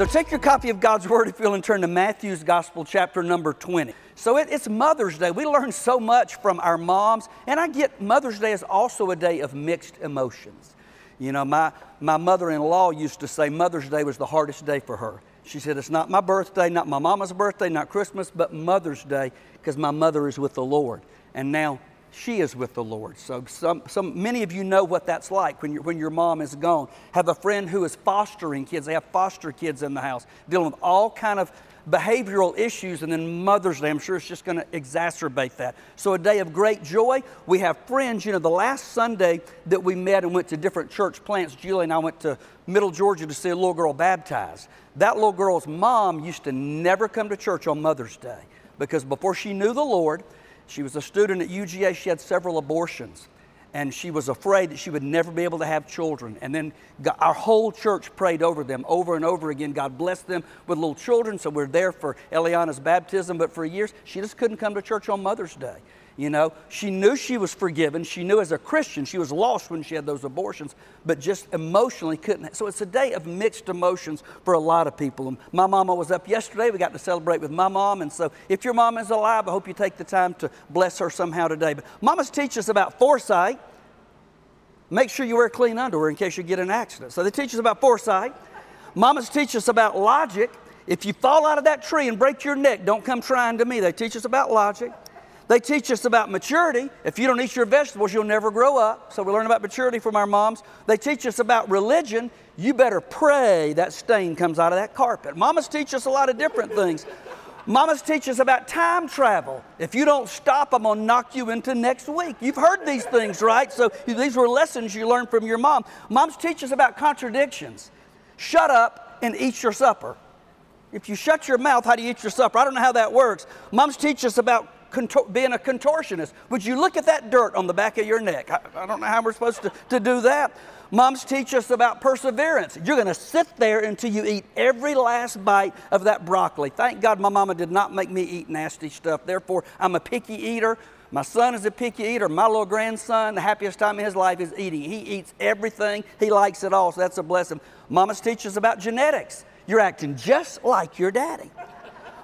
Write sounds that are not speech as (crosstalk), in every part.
So take your copy of God's Word if you'll and turn to Matthew's Gospel, chapter number 20. So it, it's Mother's Day. We learn so much from our moms, and I get Mother's Day is also a day of mixed emotions. You know, my, my mother in law used to say Mother's Day was the hardest day for her. She said, It's not my birthday, not my mama's birthday, not Christmas, but Mother's Day, because my mother is with the Lord. And now she is with the Lord. So some, some, many of you know what that's like when, when your mom is gone. Have a friend who is fostering kids. They have foster kids in the house, dealing with all kind of behavioral issues, and then Mother's Day, I'm sure it's just going to exacerbate that. So, a day of great joy. We have friends. You know, the last Sunday that we met and went to different church plants, Julie and I went to Middle Georgia to see a little girl baptized. That little girl's mom used to never come to church on Mother's Day because before she knew the Lord, she was a student at UGA. She had several abortions, and she was afraid that she would never be able to have children. And then our whole church prayed over them over and over again. God blessed them with little children, so we're there for Eliana's baptism. But for years, she just couldn't come to church on Mother's Day. You know, she knew she was forgiven. She knew as a Christian she was lost when she had those abortions, but just emotionally couldn't. So it's a day of mixed emotions for a lot of people. My mama was up yesterday. We got to celebrate with my mom. And so if your mom is alive, I hope you take the time to bless her somehow today. But mamas teach us about foresight. Make sure you wear clean underwear in case you get an accident. So they teach us about foresight. Mamas teach us about logic. If you fall out of that tree and break your neck, don't come trying to me. They teach us about logic. They teach us about maturity. If you don't eat your vegetables, you'll never grow up. So we learn about maturity from our moms. They teach us about religion. You better pray that stain comes out of that carpet. Mamas teach us a lot of different things. Mamas teach us about time travel. If you don't stop, I'm going to knock you into next week. You've heard these things, right? So these were lessons you learned from your mom. Moms teach us about contradictions. Shut up and eat your supper. If you shut your mouth, how do you eat your supper? I don't know how that works. Moms teach us about contor- being a contortionist. Would you look at that dirt on the back of your neck? I, I don't know how we're supposed to, to do that. Moms teach us about perseverance. You're going to sit there until you eat every last bite of that broccoli. Thank God my mama did not make me eat nasty stuff. Therefore, I'm a picky eater. My son is a picky eater. My little grandson, the happiest time in his life is eating. He eats everything, he likes it all, so that's a blessing. Mamas teach us about genetics. You're acting just like your daddy.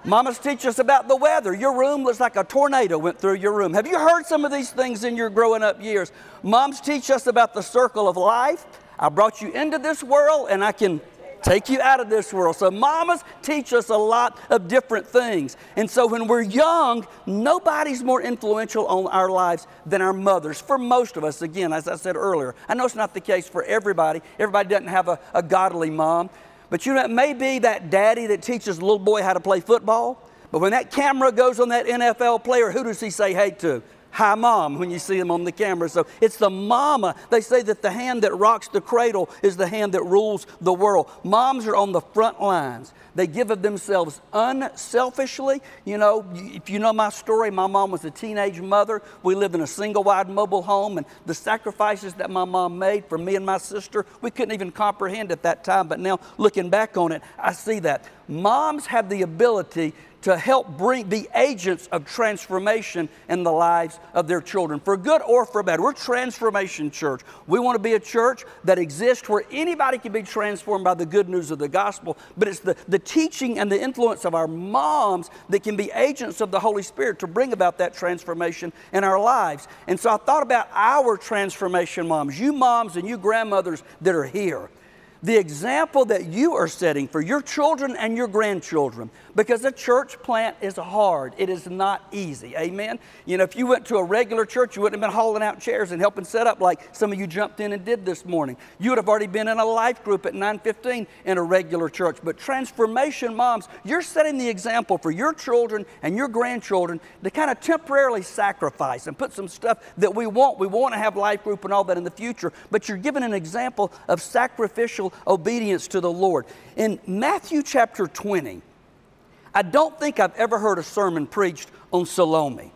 Mamas teach us about the weather. Your room looks like a tornado went through your room. Have you heard some of these things in your growing up years? Moms teach us about the circle of life. I brought you into this world and I can take you out of this world. So, mamas teach us a lot of different things. And so, when we're young, nobody's more influential on our lives than our mothers. For most of us, again, as I said earlier, I know it's not the case for everybody. Everybody doesn't have a, a godly mom. But you know, it may be that daddy that teaches a little boy how to play football. But when that camera goes on that NFL player, who does he say hey to? Hi, mom, when you see them on the camera. So it's the mama. They say that the hand that rocks the cradle is the hand that rules the world. Moms are on the front lines. They give of themselves unselfishly. You know, if you know my story, my mom was a teenage mother. We lived in a single wide mobile home, and the sacrifices that my mom made for me and my sister, we couldn't even comprehend at that time. But now, looking back on it, I see that. Moms have the ability to help bring the agents of transformation in the lives of their children for good or for bad. We're transformation church. We want to be a church that exists where anybody can be transformed by the good news of the gospel but it's the, the teaching and the influence of our moms that can be agents of the holy spirit to bring about that transformation in our lives. And so i thought about our transformation moms you moms and you grandmothers that are here the example that you are setting for your children and your grandchildren because a church plant is hard. It is not easy. Amen. You know, if you went to a regular church, you wouldn't have been hauling out chairs and helping set up like some of you jumped in and did this morning. You would have already been in a life group at 915 in a regular church. But transformation moms, you're setting the example for your children and your grandchildren to kind of temporarily sacrifice and put some stuff that we want. We want to have life group and all that in the future, but you're giving an example of sacrificial obedience to the Lord. In Matthew chapter 20, I don't think I've ever heard a sermon preached on Salome.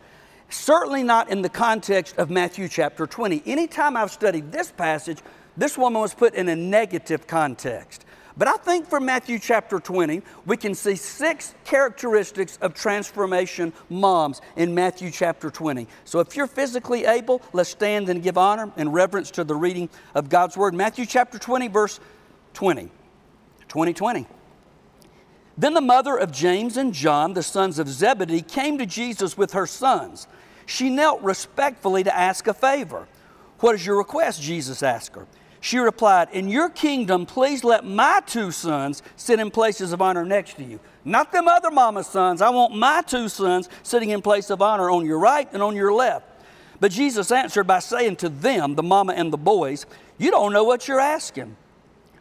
Certainly not in the context of Matthew chapter 20. Anytime I've studied this passage, this woman was put in a negative context. But I think for Matthew chapter 20, we can see six characteristics of transformation moms in Matthew chapter 20. So if you're physically able, let's stand and give honor and reverence to the reading of God's word. Matthew chapter 20, verse 20. 2020. Then the mother of James and John, the sons of Zebedee, came to Jesus with her sons. She knelt respectfully to ask a favor. What is your request? Jesus asked her. She replied, In your kingdom, please let my two sons sit in places of honor next to you. Not them other mama's sons. I want my two sons sitting in place of honor on your right and on your left. But Jesus answered by saying to them, the mama and the boys, You don't know what you're asking.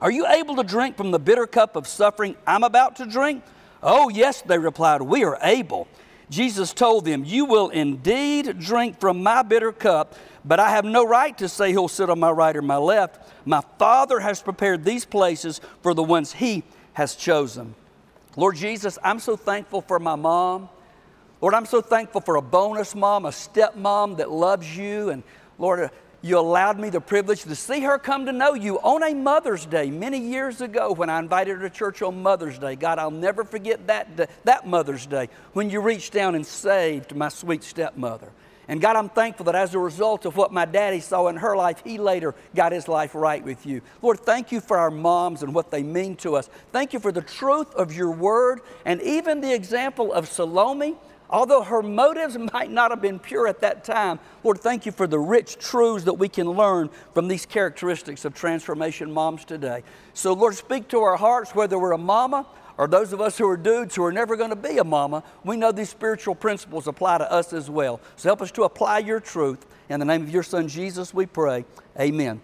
Are you able to drink from the bitter cup of suffering I'm about to drink? Oh, yes, they replied, We are able. Jesus told them, You will indeed drink from my bitter cup, but I have no right to say who'll sit on my right or my left. My Father has prepared these places for the ones He has chosen. Lord Jesus, I'm so thankful for my mom. Lord, I'm so thankful for a bonus mom, a stepmom that loves you. And Lord, you allowed me the privilege to see her come to know you on a Mother's Day many years ago when I invited her to church on Mother's Day. God, I'll never forget that, that Mother's Day when you reached down and saved my sweet stepmother. And God, I'm thankful that as a result of what my daddy saw in her life, he later got his life right with you. Lord, thank you for our moms and what they mean to us. Thank you for the truth of your word and even the example of Salome Although her motives (laughs) might not have been pure at that time, Lord, thank you for the rich truths that we can learn from these characteristics of transformation moms today. So, Lord, speak to our hearts, whether we're a mama or those of us who are dudes who are never going to be a mama. We know these spiritual principles apply to us as well. So, help us to apply your truth. In the name of your son, Jesus, we pray. Amen.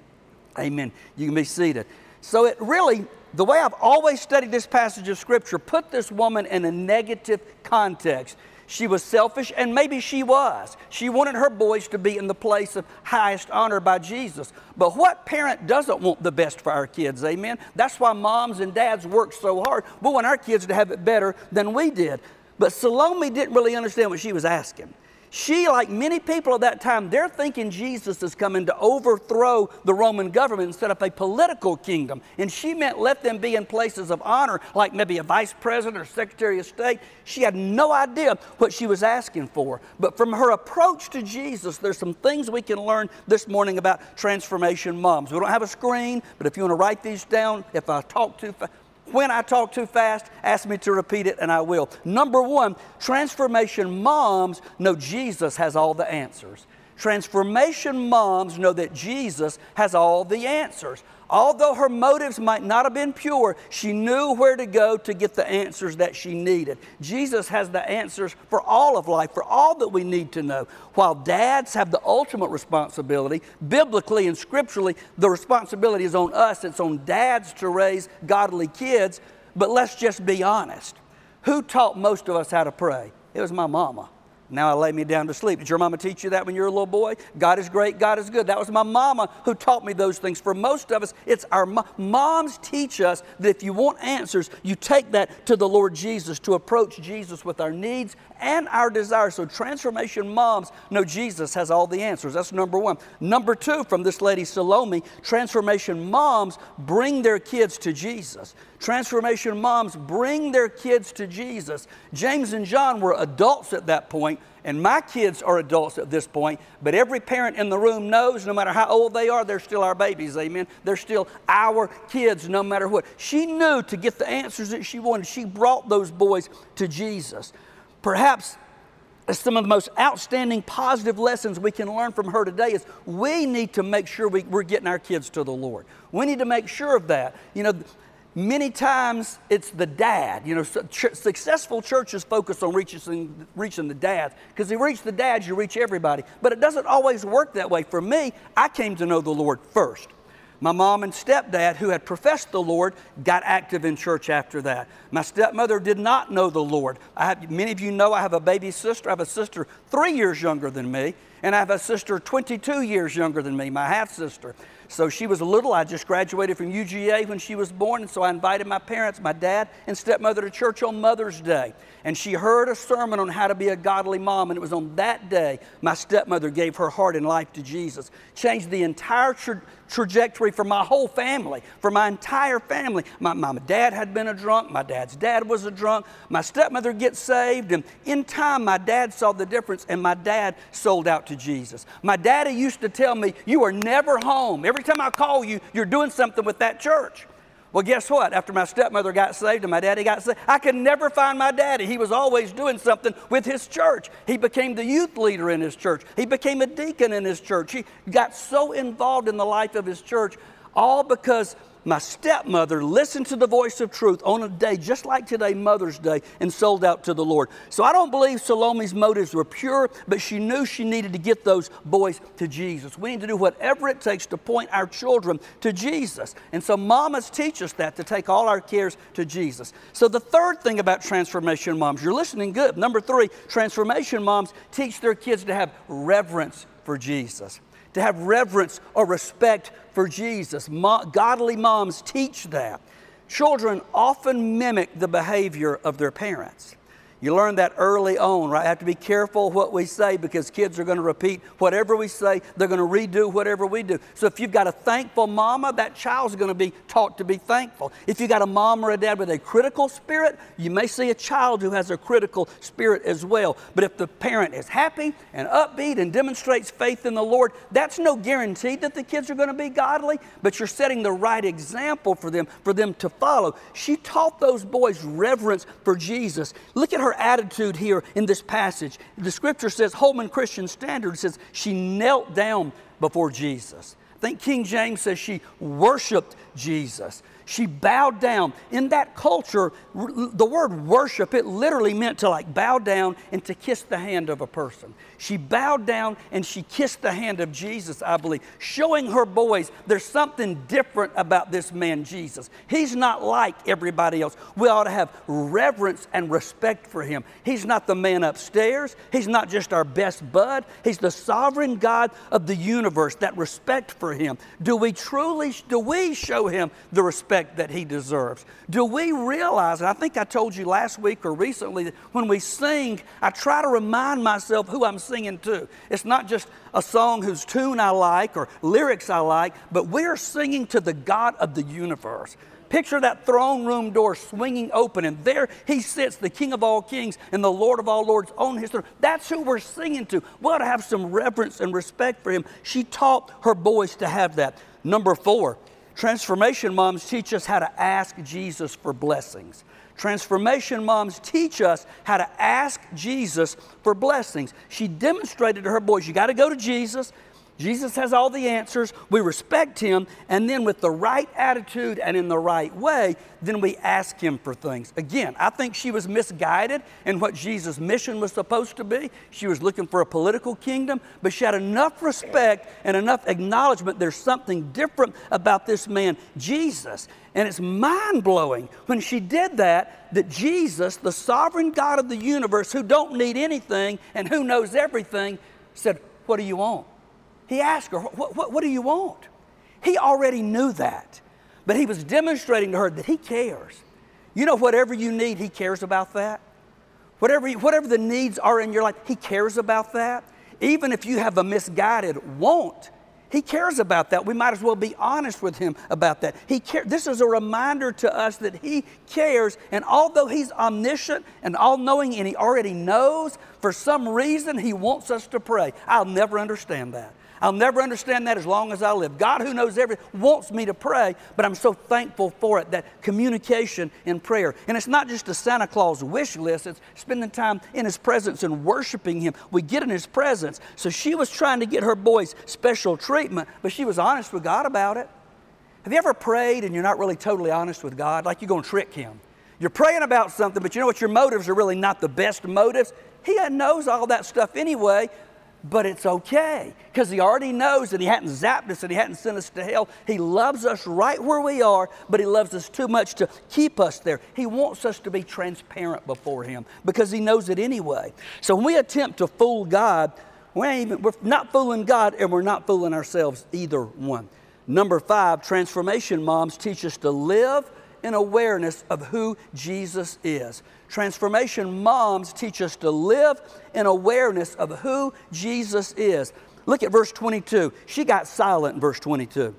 Amen. You can be seated. So, it really, the way I've always studied this passage of Scripture, put this woman in a negative context. She was selfish, and maybe she was. She wanted her boys to be in the place of highest honor by Jesus. But what parent doesn't want the best for our kids? Amen. That's why moms and dads work so hard. We want our kids to have it better than we did. But Salome didn't really understand what she was asking. She, like many people at that time, they're thinking Jesus is coming to overthrow the Roman government and set up a political kingdom. And she meant let them be in places of honor, like maybe a vice president or secretary of state. She had no idea what she was asking for. But from her approach to Jesus, there's some things we can learn this morning about transformation moms. We don't have a screen, but if you want to write these down, if I talk too fast, when I talk too fast, ask me to repeat it and I will. Number one, transformation moms know Jesus has all the answers. Transformation moms know that Jesus has all the answers. Although her motives might not have been pure, she knew where to go to get the answers that she needed. Jesus has the answers for all of life, for all that we need to know. While dads have the ultimate responsibility, biblically and scripturally, the responsibility is on us. It's on dads to raise godly kids. But let's just be honest. Who taught most of us how to pray? It was my mama. Now I lay me down to sleep. Did your mama teach you that when you were a little boy? God is great, God is good. That was my mama who taught me those things. For most of us, it's our mo- moms teach us that if you want answers, you take that to the Lord Jesus to approach Jesus with our needs and our desires. So transformation moms know Jesus has all the answers. That's number one. Number two, from this lady Salome, transformation moms bring their kids to Jesus. Transformation moms bring their kids to Jesus. James and John were adults at that point, and my kids are adults at this point, but every parent in the room knows no matter how old they are, they're still our babies, amen? They're still our kids no matter what. She knew to get the answers that she wanted, she brought those boys to Jesus. Perhaps some of the most outstanding positive lessons we can learn from her today is we need to make sure we, are getting our kids to the Lord. We need to make sure of that. You know, Many times it's the dad. You know, successful churches focus on reaching, reaching the dads because if you reach the dads, you reach everybody. But it doesn't always work that way. For me, I came to know the Lord first. My mom and stepdad, who had professed the Lord, got active in church after that. My stepmother did not know the Lord. Have, many of you know I have a baby sister. I have a sister three years younger than me, and I have a sister 22 years younger than me, my half sister. So she was little. I just graduated from UGA when she was born, and so I invited my parents, my dad, and stepmother to church on Mother's Day. And she heard a sermon on how to be a godly mom, and it was on that day my stepmother gave her heart and life to Jesus. Changed the entire tra- trajectory for my whole family, for my entire family. My, my dad had been a drunk, my dad's dad was a drunk, my stepmother gets saved, and in time my dad saw the difference, and my dad sold out to Jesus. My daddy used to tell me, You are never home. Every time I call you, you're doing something with that church. Well, guess what? After my stepmother got saved and my daddy got saved, I could never find my daddy. He was always doing something with his church. He became the youth leader in his church, he became a deacon in his church. He got so involved in the life of his church, all because my stepmother listened to the voice of truth on a day just like today, Mother's Day, and sold out to the Lord. So I don't believe Salome's motives were pure, but she knew she needed to get those boys to Jesus. We need to do whatever it takes to point our children to Jesus. And so mamas teach us that to take all our cares to Jesus. So the third thing about transformation moms, you're listening good. Number three, transformation moms teach their kids to have reverence for Jesus to have reverence or respect for Jesus. Mo- godly moms teach that. Children often mimic the behavior of their parents. You learn that early on, right? Have to be careful what we say because kids are going to repeat whatever we say. They're going to redo whatever we do. So if you've got a thankful mama, that child's going to be taught to be thankful. If you've got a mom or a dad with a critical spirit, you may see a child who has a critical spirit as well. But if the parent is happy and upbeat and demonstrates faith in the Lord, that's no guarantee that the kids are going to be godly, but you're setting the right example for them for them to follow. She taught those boys reverence for Jesus. Look at her attitude here in this passage. The scripture says, Holman Christian Standard says, she knelt down before Jesus. I think King James says she worshiped Jesus. She bowed down. In that culture, the word worship, it literally meant to like bow down and to kiss the hand of a person. She bowed down and she kissed the hand of Jesus, I believe, showing her boys there's something different about this man, Jesus. He's not like everybody else. We ought to have reverence and respect for him. He's not the man upstairs, he's not just our best bud, he's the sovereign God of the universe. That respect for him. Do we truly, do we show him the respect? Respect that he deserves. Do we realize, and I think I told you last week or recently, when we sing, I try to remind myself who I'm singing to. It's not just a song whose tune I like or lyrics I like, but we're singing to the God of the universe. Picture that throne room door swinging open, and there he sits, the King of all kings and the Lord of all lords on his throne. That's who we're singing to. We ought to have some reverence and respect for him. She taught her boys to have that. Number four, Transformation moms teach us how to ask Jesus for blessings. Transformation moms teach us how to ask Jesus for blessings. She demonstrated to her boys, you got to go to Jesus. Jesus has all the answers. We respect him. And then, with the right attitude and in the right way, then we ask him for things. Again, I think she was misguided in what Jesus' mission was supposed to be. She was looking for a political kingdom, but she had enough respect and enough acknowledgement there's something different about this man, Jesus. And it's mind blowing when she did that, that Jesus, the sovereign God of the universe, who don't need anything and who knows everything, said, What do you want? He asked her, what, what, what do you want? He already knew that, but he was demonstrating to her that he cares. You know, whatever you need, he cares about that. Whatever, whatever the needs are in your life, he cares about that. Even if you have a misguided want, he cares about that. We might as well be honest with him about that. He care, this is a reminder to us that he cares, and although he's omniscient and all knowing and he already knows, for some reason he wants us to pray. I'll never understand that. I'll never understand that as long as I live. God, who knows everything, wants me to pray, but I'm so thankful for it that communication in prayer. And it's not just a Santa Claus wish list, it's spending time in His presence and worshiping Him. We get in His presence. So she was trying to get her boys special treatment, but she was honest with God about it. Have you ever prayed and you're not really totally honest with God? Like you're going to trick Him. You're praying about something, but you know what? Your motives are really not the best motives. He knows all that stuff anyway, but it's okay because he already knows that he hadn't zapped us and he hadn't sent us to hell. He loves us right where we are, but he loves us too much to keep us there. He wants us to be transparent before him because he knows it anyway. So when we attempt to fool God, we ain't even, we're not fooling God and we're not fooling ourselves either one. Number five, transformation moms teach us to live in awareness of who Jesus is. Transformation moms teach us to live in awareness of who Jesus is. Look at verse 22. She got silent in verse 22.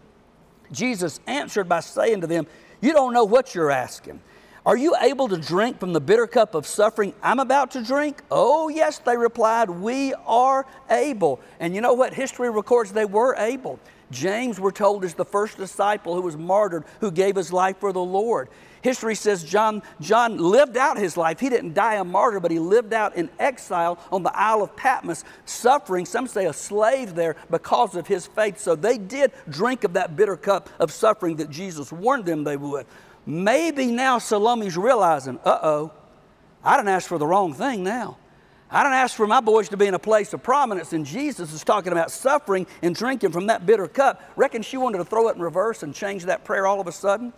Jesus answered by saying to them, You don't know what you're asking. Are you able to drink from the bitter cup of suffering I'm about to drink? Oh, yes, they replied, We are able. And you know what? History records they were able. James, we're told, is the first disciple who was martyred, who gave his life for the Lord. History says John, John lived out his life. He didn't die a martyr, but he lived out in exile on the Isle of Patmos, suffering, some say a slave there, because of his faith. So they did drink of that bitter cup of suffering that Jesus warned them they would. Maybe now Salome's realizing, uh oh, I didn't ask for the wrong thing now. I didn't ask for my boys to be in a place of prominence, and Jesus is talking about suffering and drinking from that bitter cup. Reckon she wanted to throw it in reverse and change that prayer all of a sudden?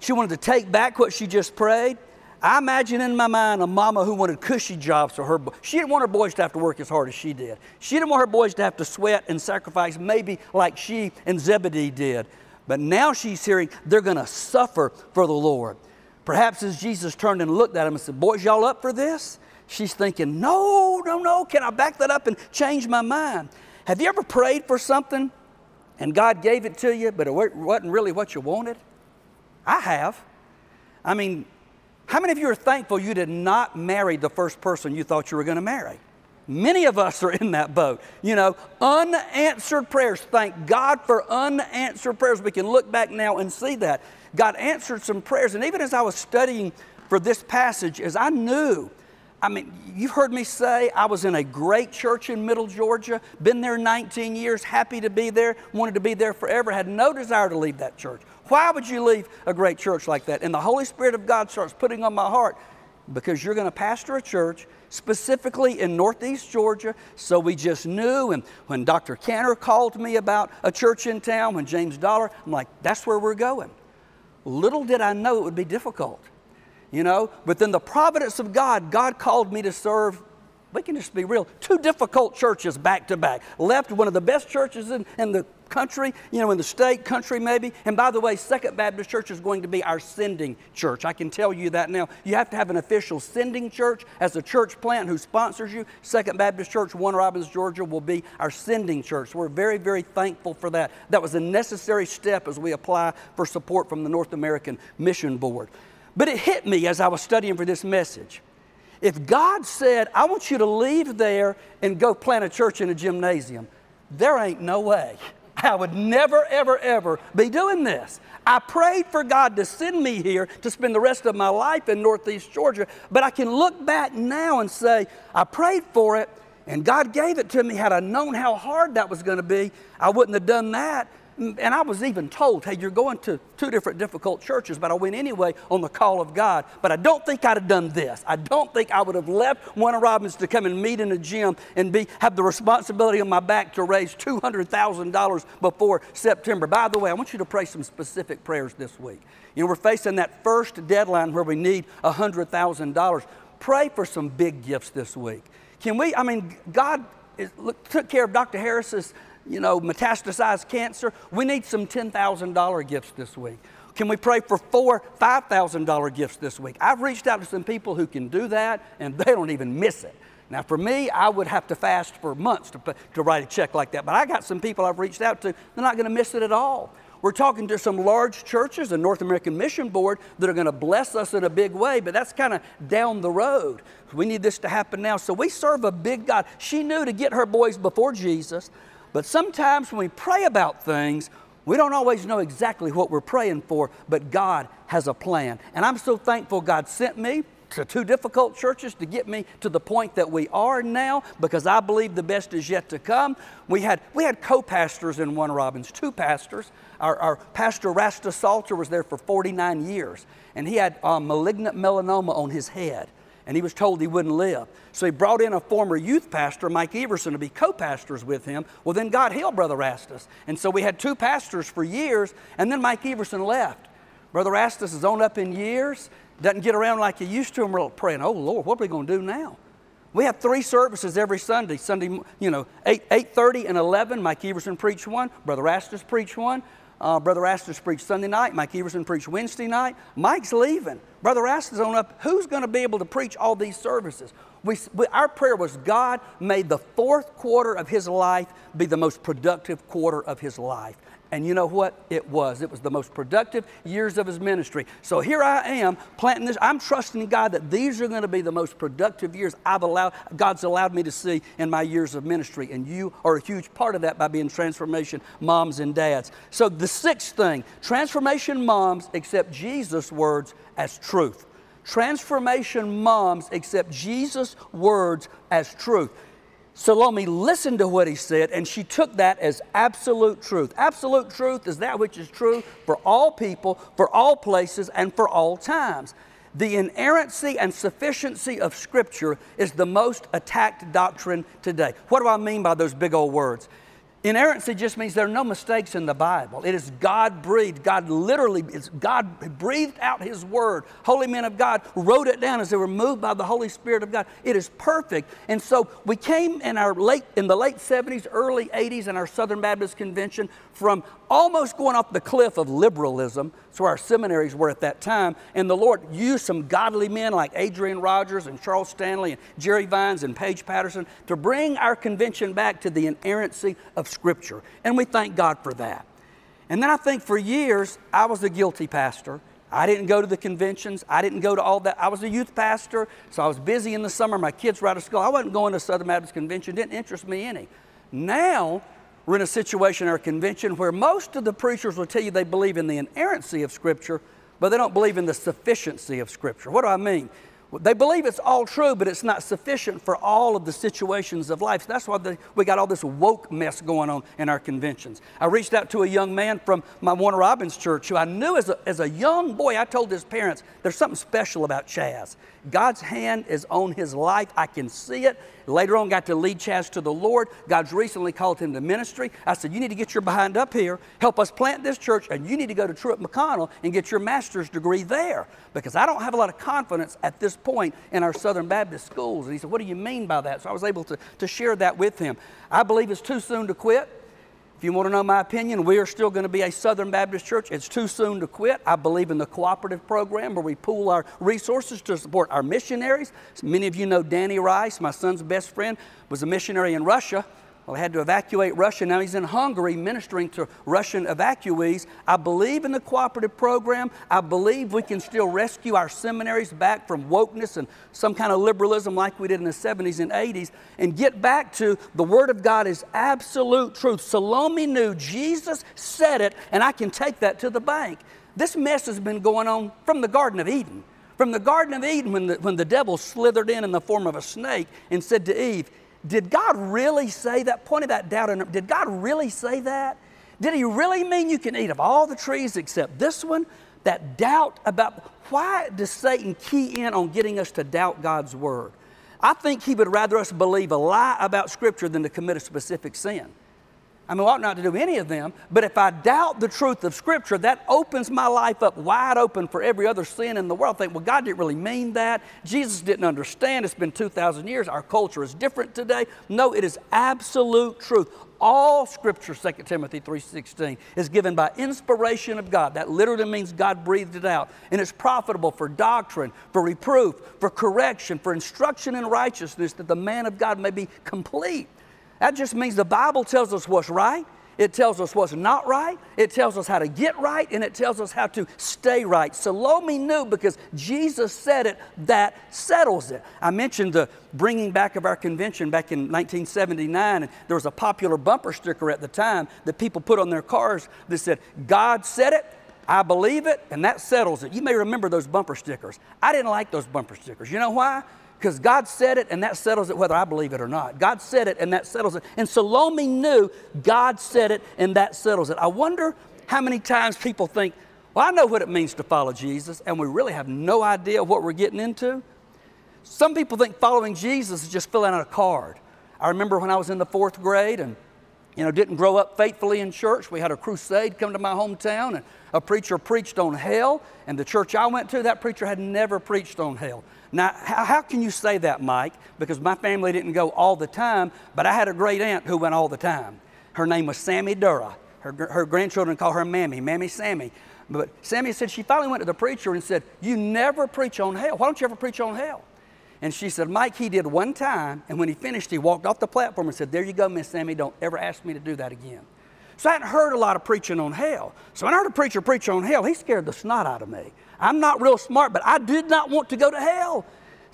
She wanted to take back what she just prayed. I imagine in my mind a mama who wanted cushy jobs for her. She didn't want her boys to have to work as hard as she did. She didn't want her boys to have to sweat and sacrifice, maybe like she and Zebedee did. But now she's hearing they're going to suffer for the Lord. Perhaps as Jesus turned and looked at them and said, Boys, y'all up for this? She's thinking, No, no, no. Can I back that up and change my mind? Have you ever prayed for something and God gave it to you, but it wasn't really what you wanted? I have. I mean, how many of you are thankful you did not marry the first person you thought you were going to marry? Many of us are in that boat. You know, unanswered prayers. Thank God for unanswered prayers. We can look back now and see that. God answered some prayers. And even as I was studying for this passage, as I knew I mean, you've heard me say I was in a great church in Middle Georgia, been there 19 years, happy to be there, wanted to be there forever, had no desire to leave that church. Why would you leave a great church like that? And the Holy Spirit of God starts putting on my heart because you're going to pastor a church specifically in Northeast Georgia. So we just knew. And when Dr. Cantor called me about a church in town, when James Dollar, I'm like, that's where we're going. Little did I know it would be difficult you know. But then the providence of God, God called me to serve, we can just be real, two difficult churches back to back. Left one of the best churches in, in the country, you know, in the state, country maybe. And by the way, Second Baptist Church is going to be our sending church. I can tell you that now. You have to have an official sending church as a church plant who sponsors you. Second Baptist Church, Warner Robins, Georgia, will be our sending church. We're very, very thankful for that. That was a necessary step as we apply for support from the North American Mission Board. But it hit me as I was studying for this message. If God said, I want you to leave there and go plant a church in a gymnasium, there ain't no way. I would never, ever, ever be doing this. I prayed for God to send me here to spend the rest of my life in Northeast Georgia, but I can look back now and say, I prayed for it and God gave it to me. Had I known how hard that was going to be, I wouldn't have done that. And I was even told, hey, you're going to two different difficult churches, but I went anyway on the call of God. But I don't think I'd have done this. I don't think I would have left Warner Robins to come and meet in a gym and be, have the responsibility on my back to raise $200,000 before September. By the way, I want you to pray some specific prayers this week. You know, we're facing that first deadline where we need $100,000. Pray for some big gifts this week. Can we, I mean, God is, look, took care of Dr. Harris's you know, metastasized cancer, we need some $10,000 gifts this week. Can we pray for four $5,000 gifts this week? I've reached out to some people who can do that, and they don't even miss it. Now, for me, I would have to fast for months to, to write a check like that, but I got some people I've reached out to, they're not going to miss it at all. We're talking to some large churches, the North American Mission Board, that are going to bless us in a big way, but that's kind of down the road. We need this to happen now. So we serve a big God. She knew to get her boys before Jesus. But sometimes when we pray about things, we don't always know exactly what we're praying for, but God has a plan. And I'm so thankful God sent me to two difficult churches to get me to the point that we are now because I believe the best is yet to come. We had, we had co pastors in Warner Robins, two pastors. Our, our pastor, Rastus Salter, was there for 49 years, and he had um, malignant melanoma on his head and he was told he wouldn't live. So he brought in a former youth pastor, Mike Everson, to be co pastors with him. Well, then God healed Brother Rastus. And so we had two pastors for years, and then Mike Everson left. Brother Rastus is on up in years, doesn't get around like he used to, and we're praying, oh Lord, what are we going to do now? We have three services every Sunday. Sunday, you know, 8, 8.30 and 11, Mike Everson preached one, Brother Rastus preached one. Uh, Brother Rastus preached Sunday night. Mike Everson preached Wednesday night. Mike's leaving. Brother Rastus on up. Who's going to be able to preach all these services? We, we, our prayer was God made the fourth quarter of his life be the most productive quarter of his life. And you know what? It was. It was the most productive years of his ministry. So here I am planting this. I'm trusting God that these are going to be the most productive years I've allowed, God's allowed me to see in my years of ministry. And you are a huge part of that by being transformation moms and dads. So the sixth thing transformation moms accept Jesus' words as truth. Transformation moms accept Jesus' words as truth. Salome listened to what he said and she took that as absolute truth. Absolute truth is that which is true for all people, for all places, and for all times. The inerrancy and sufficiency of Scripture is the most attacked doctrine today. What do I mean by those big old words? Inerrancy just means there are no mistakes in the Bible. It is God breathed. God literally, God breathed out His Word. Holy men of God wrote it down as they were moved by the Holy Spirit of God. It is perfect. And so we came in our late, in the late 70s, early 80s in our Southern Baptist Convention from almost going off the cliff of liberalism. That's where our seminaries were at that time. And the Lord used some godly men like Adrian Rogers and Charles Stanley and Jerry Vines and Paige Patterson to bring our convention back to the inerrancy of Scripture. And we thank God for that. And then I think for years, I was a guilty pastor. I didn't go to the conventions. I didn't go to all that. I was a youth pastor, so I was busy in the summer. My kids were out of school. I wasn't going to Southern Baptist Convention. Didn't interest me any. Now, we're in a situation in our convention where most of the preachers will tell you they believe in the inerrancy of Scripture, but they don't believe in the sufficiency of Scripture. What do I mean? They believe it's all true, but it's not sufficient for all of the situations of life. So that's why the, we got all this woke mess going on in our conventions. I reached out to a young man from my Warner Robins church who I knew as a, as a young boy. I told his parents, there's something special about Chaz. God's hand is on his life. I can see it. Later on, got to lead Chaz to the Lord. God's recently called him to ministry. I said, You need to get your behind up here, help us plant this church, and you need to go to Truett McConnell and get your master's degree there because I don't have a lot of confidence at this point in our Southern Baptist schools. And he said, What do you mean by that? So I was able to, to share that with him. I believe it's too soon to quit. If you want to know my opinion, we are still going to be a Southern Baptist church. It's too soon to quit. I believe in the cooperative program where we pool our resources to support our missionaries. Many of you know Danny Rice, my son's best friend, was a missionary in Russia. Well, they had to evacuate Russia. Now he's in Hungary ministering to Russian evacuees. I believe in the cooperative program. I believe we can still rescue our seminaries back from wokeness and some kind of liberalism like we did in the 70s and 80s and get back to the Word of God is absolute truth. Salome knew Jesus said it, and I can take that to the bank. This mess has been going on from the Garden of Eden. From the Garden of Eden, when the, when the devil slithered in in the form of a snake and said to Eve, did God really say that? Pointed that doubt in. Did God really say that? Did He really mean you can eat of all the trees except this one? That doubt about why does Satan key in on getting us to doubt God's word? I think he would rather us believe a lie about Scripture than to commit a specific sin. I mean, we ought not to do any of them, but if I doubt the truth of Scripture, that opens my life up wide open for every other sin in the world. I think, well, God didn't really mean that. Jesus didn't understand. It's been 2,000 years. Our culture is different today. No, it is absolute truth. All Scripture, 2 Timothy 3.16, is given by inspiration of God. That literally means God breathed it out. And it's profitable for doctrine, for reproof, for correction, for instruction in righteousness, that the man of God may be complete that just means the Bible tells us what's right, it tells us what's not right, it tells us how to get right, and it tells us how to stay right. Salome knew because Jesus said it, that settles it. I mentioned the bringing back of our convention back in 1979, and there was a popular bumper sticker at the time that people put on their cars that said, God said it, I believe it, and that settles it. You may remember those bumper stickers. I didn't like those bumper stickers. You know why? Because God said it and that settles it whether I believe it or not. God said it and that settles it. And Salome knew God said it and that settles it. I wonder how many times people think, well, I know what it means to follow Jesus, and we really have no idea what we're getting into. Some people think following Jesus is just filling out a card. I remember when I was in the fourth grade and you know, didn't grow up faithfully in church. We had a crusade come to my hometown, and a preacher preached on hell. And the church I went to, that preacher had never preached on hell. Now, how, can you say that, Mike? Because my family didn't go all the time, but I had a great aunt who went all the time. Her name was Sammy Dura. Her, her grandchildren call her Mammy, Mammy Sammy. But Sammy said she finally went to the preacher and said, You never preach on hell. Why don't you ever preach on hell? And she said, Mike, he did one time, and when he finished, he walked off the platform and said, There you go, Miss Sammy, don't ever ask me to do that again. So I hadn't heard a lot of preaching on hell. So when I heard a preacher preach on hell, he scared the snot out of me. I'm not real smart, but I did not want to go to hell.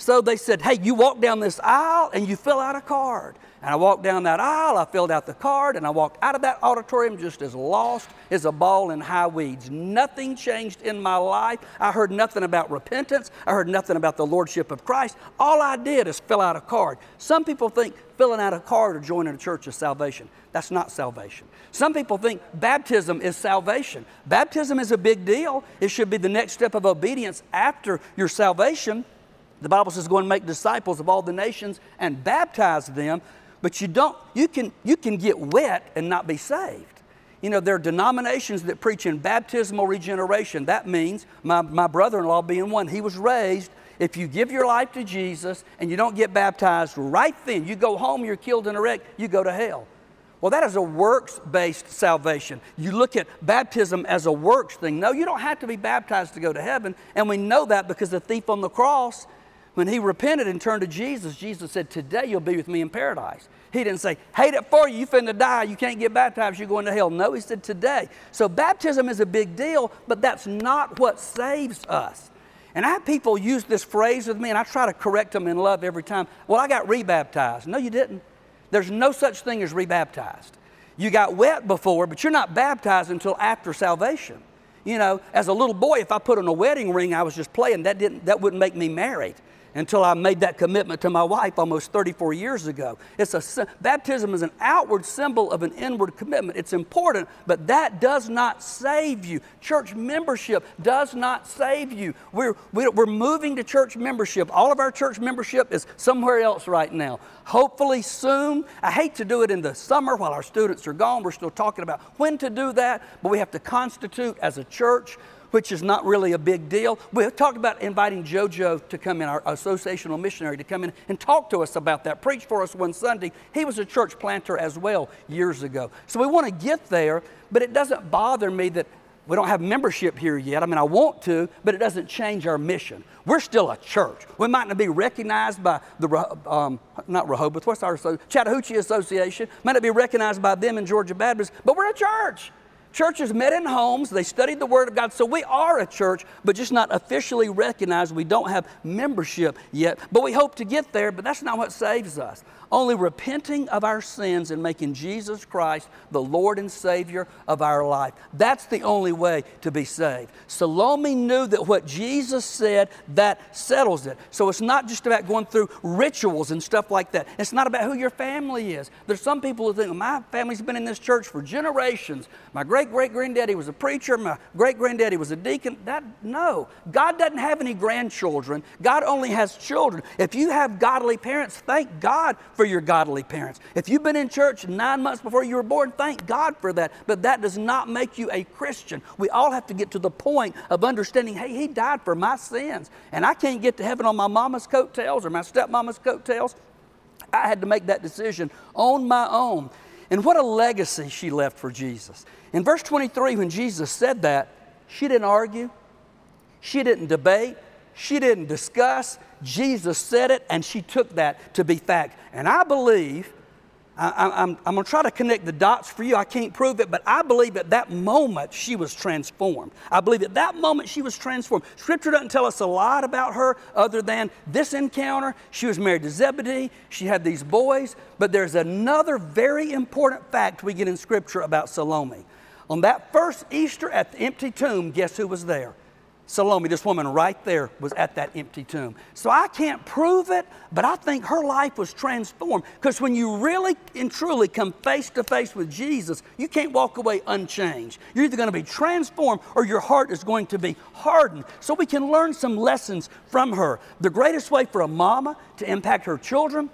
So they said, Hey, you walk down this aisle and you fill out a card. And I walked down that aisle, I filled out the card, and I walked out of that auditorium just as lost as a ball in high weeds. Nothing changed in my life. I heard nothing about repentance. I heard nothing about the Lordship of Christ. All I did is fill out a card. Some people think filling out a card or joining a church is salvation. That's not salvation. Some people think baptism is salvation. Baptism is a big deal. It should be the next step of obedience after your salvation. The Bible says, go and make disciples of all the nations and baptize them. But you don't, you can, you can get wet and not be saved. You know, there are denominations that preach in baptismal regeneration. That means my, my brother in law being one, he was raised. If you give your life to Jesus and you don't get baptized right then, you go home, you're killed in a wreck, you go to hell. Well, that is a works based salvation. You look at baptism as a works thing. No, you don't have to be baptized to go to heaven. And we know that because the thief on the cross, when he repented and turned to Jesus, Jesus said, Today you'll be with me in paradise. He didn't say, hate it for you, you finna die, you can't get baptized, you're going to hell. No, he said today. So baptism is a big deal, but that's not what saves us. And I have people use this phrase with me, and I try to correct them in love every time. Well, I got rebaptized. No, you didn't. There's no such thing as rebaptized. You got wet before, but you're not baptized until after salvation. You know, as a little boy, if I put on a wedding ring, I was just playing, that, didn't, that wouldn't make me married until I made that commitment to my wife almost 34 years ago. It's a, baptism is an outward symbol of an inward commitment. It's important, but that does not save you. Church membership does not save you. We're, we're moving to church membership. All of our church membership is somewhere else right now. Hopefully soon. I hate to do it in the summer while our students are gone. We're still talking about when to do that, but we have to constitute as a church which is not really a big deal. We talked about inviting JoJo to come in, our associational missionary, to come in and talk to us about that, preach for us one Sunday. He was a church planter as well years ago. So we want to get there, but it doesn't bother me that we don't have membership here yet. I mean, I want to, but it doesn't change our mission. We're still a church. We might not be recognized by the, um, not Rehoboth, what's our, Chattahoochee Association, might not be recognized by them in Georgia Baptist, but we're a church. Churches met in homes, they studied the Word of God. So we are a church, but just not officially recognized. We don't have membership yet, but we hope to get there, but that's not what saves us. Only repenting of our sins and making Jesus Christ the Lord and Savior of our life. That's the only way to be saved. Salome knew that what Jesus said, that settles it. So it's not just about going through rituals and stuff like that. It's not about who your family is. There's some people who think, my family's been in this church for generations. My great great granddaddy was a preacher, my great granddaddy was a deacon. That no. God doesn't have any grandchildren. God only has children. If you have godly parents, thank God for your godly parents. If you've been in church nine months before you were born, thank God for that. But that does not make you a Christian. We all have to get to the point of understanding hey, He died for my sins. And I can't get to heaven on my mama's coattails or my stepmama's coattails. I had to make that decision on my own. And what a legacy she left for Jesus. In verse 23, when Jesus said that, she didn't argue, she didn't debate, she didn't discuss. Jesus said it, and she took that to be fact. And I believe, I, am going to try to connect the dots for you. I can't prove it, but I believe at that moment she was transformed. I believe at that moment she was transformed. Scripture doesn't tell us a lot about her other than this encounter. She was married to Zebedee, she had these boys, but there's another very important fact we get in Scripture about Salome. On that first Easter at the empty tomb, guess who was there? Salome, this woman right there, was at that empty tomb. So I can't prove it, but I think her life was transformed. Because when you really and truly come face to face with Jesus, you can't walk away unchanged. You're either going to be transformed or your heart is going to be hardened. So we can learn some lessons from her. The greatest way for a mama to impact her children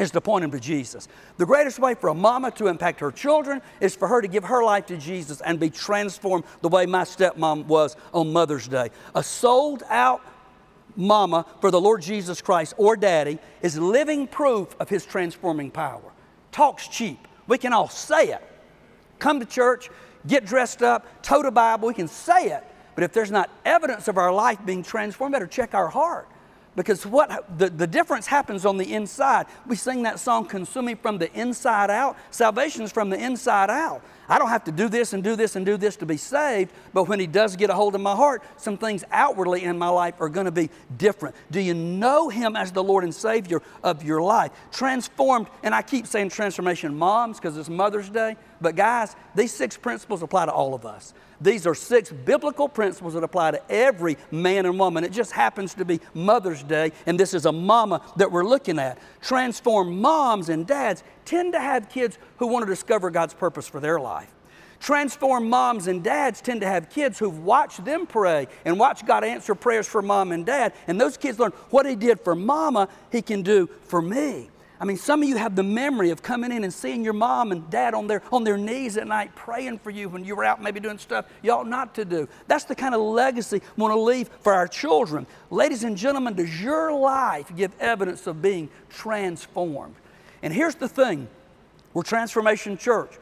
is to point them to Jesus. The greatest way for a mama to impact her children is for her to give her life to Jesus and be transformed the way my stepmom was on Mother's Day. A sold out mama for the Lord Jesus Christ or daddy is living proof of his transforming power. Talks cheap. We can all say it. Come to church, get dressed up, tote a Bible, we can say it. But if there's not evidence of our life being transformed, better check our heart. Because what the, the difference happens on the inside. We sing that song, Consuming from the Inside Out. Salvation is from the inside out. I don't have to do this and do this and do this to be saved, but when He does get a hold of my heart, some things outwardly in my life are going to be different. Do you know Him as the Lord and Savior of your life? Transformed, and I keep saying transformation moms because it's Mother's Day, but guys, these six principles apply to all of us. These are six biblical principles that apply to every man and woman. It just happens to be Mother's Day, and this is a mama that we're looking at. Transform moms and dads tend to have kids who want to discover God's purpose for their life. Transform moms and dads tend to have kids who've watched them pray and watched God answer prayers for mom and dad. And those kids learn what He did for mama, He can do for me. I mean, some of you have the memory of coming in and seeing your mom and dad on their, on their knees at night praying for you when you were out maybe doing stuff you ought not to do. That's the kind of legacy we want to leave for our children. Ladies and gentlemen, does your life give evidence of being transformed? And here's the thing we're Transformation Church.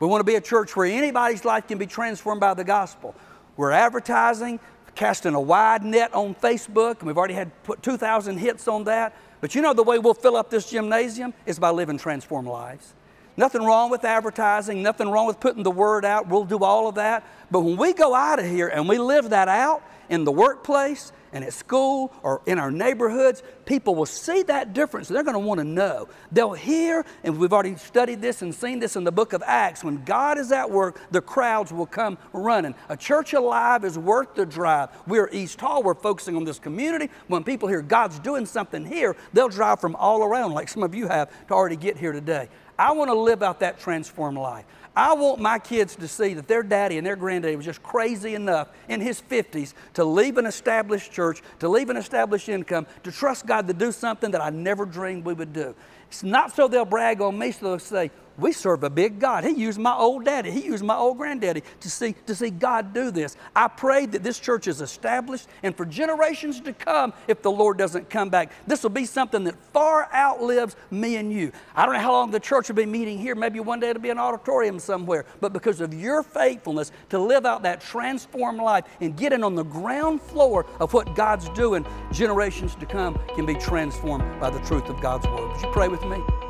We want to be a church where anybody's life can be transformed by the gospel. We're advertising, casting a wide net on Facebook, and we've already had put 2,000 hits on that. But you know the way we'll fill up this gymnasium is by living transformed lives. Nothing wrong with advertising, nothing wrong with putting the word out. We'll do all of that. But when we go out of here and we live that out in the workplace and at school or in our neighborhoods, people will see that difference. They're going to want to know. They'll hear, and we've already studied this and seen this in the book of Acts. When God is at work, the crowds will come running. A church alive is worth the drive. We're East Hall, we're focusing on this community. When people hear God's doing something here, they'll drive from all around, like some of you have, to already get here today. I want to live out that transformed life. I want my kids to see that their daddy and their granddaddy was just crazy enough in his 50s to leave an established church, to leave an established income, to trust God to do something that I never dreamed we would do. It's not so they'll brag on me, so they'll say, we serve a big God. He used my old daddy, he used my old granddaddy to see, to see God do this. I pray that this church is established and for generations to come, if the Lord doesn't come back, this will be something that far outlives me and you. I don't know how long the church will be meeting here. Maybe one day it'll be an auditorium somewhere. But because of your faithfulness to live out that transformed life and get in on the ground floor of what God's doing, generations to come can be transformed by the truth of God's word. Would you pray with me?